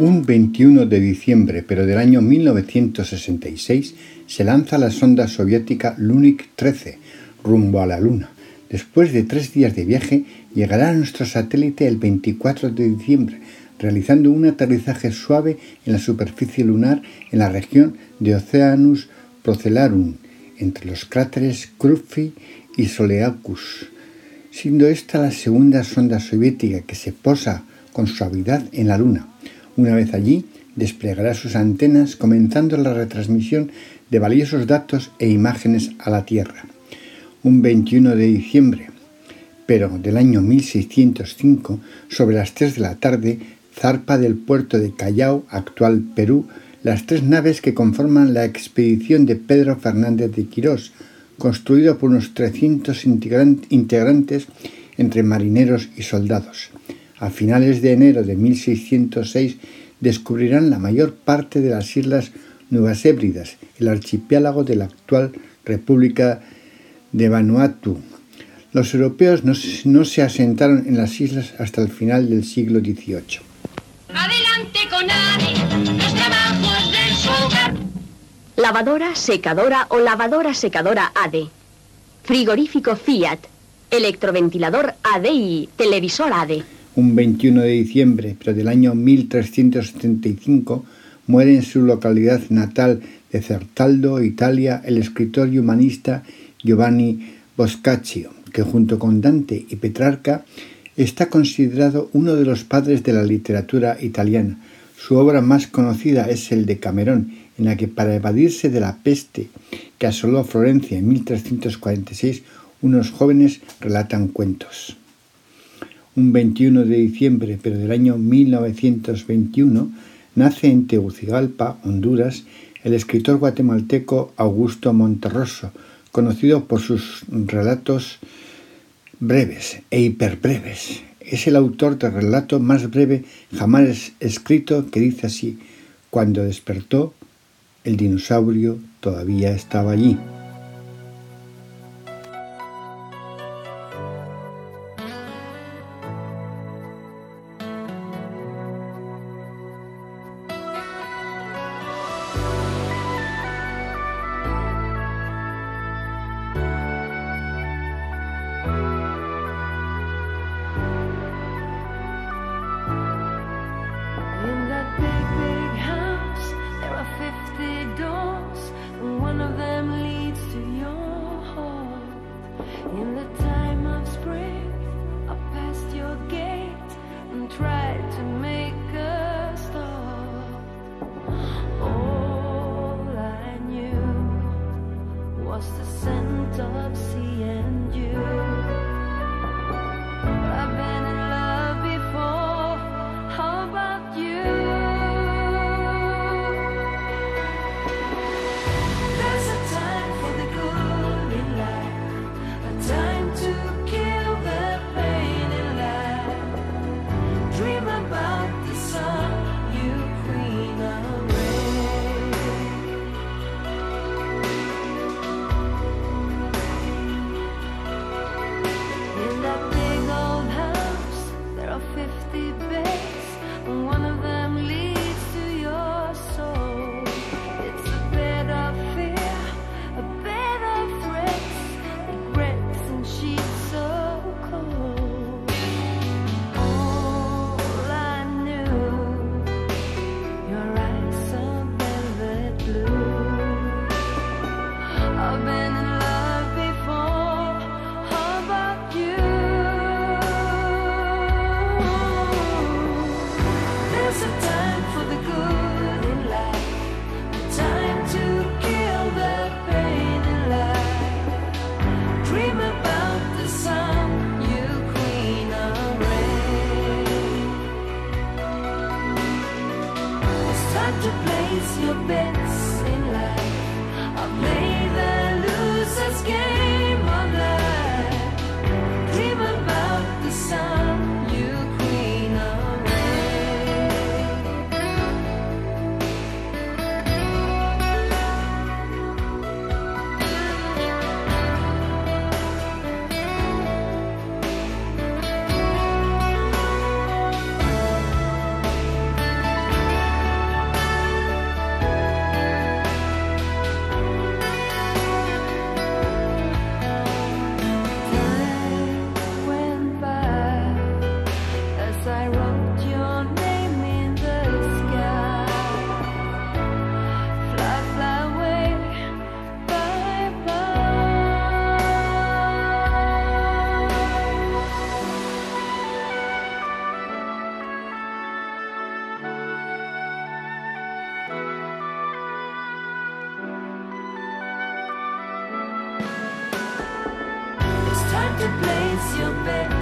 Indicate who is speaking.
Speaker 1: Un 21 de diciembre, pero del año 1966, se lanza la sonda soviética Lunik 13 rumbo a la Luna. Después de tres días de viaje, llegará nuestro satélite el 24 de diciembre, realizando un aterrizaje suave en la superficie lunar en la región de Oceanus Procellarum, entre los cráteres Kruffi y Soleacus, siendo esta la segunda sonda soviética que se posa con suavidad en la Luna. Una vez allí, desplegará sus antenas comenzando la retransmisión de valiosos datos e imágenes a la Tierra. Un 21 de diciembre, pero del año 1605, sobre las 3 de la tarde, zarpa del puerto de Callao, actual Perú, las tres naves que conforman la expedición de Pedro Fernández de Quirós, construido por unos 300 integrantes entre marineros y soldados. A finales de enero de 1606 descubrirán la mayor parte de las islas Nuevas Hébridas, el archipiélago de la actual República de Vanuatu. Los europeos no, se asentaron en las islas hasta el final del siglo XVIII.
Speaker 2: Adelante con ADE, los trabajos del hogar.
Speaker 3: Lavadora, secadora o lavadora secadora ADE. Frigorífico Fiat. Electroventilador ADE y televisor ADE
Speaker 1: un 21 de diciembre, pero del año 1375, muere en su localidad natal de Certaldo, Italia, el escritor y humanista Giovanni Boccaccio, que junto con Dante y Petrarca está considerado uno de los padres de la literatura italiana. Su obra más conocida es el de Camerón, en la que para evadirse de la peste que asoló Florencia en 1346, unos jóvenes relatan cuentos un 21 de diciembre, pero del año 1921, nace en Tegucigalpa, Honduras, el escritor guatemalteco Augusto Monterroso, conocido por sus relatos breves e hiperbreves. Es el autor del relato más breve jamás escrito que dice así, cuando despertó, el dinosaurio todavía estaba allí.
Speaker 4: In the time of spring, I passed your gate and tried to make a start. All I knew was the sound. to place your bet.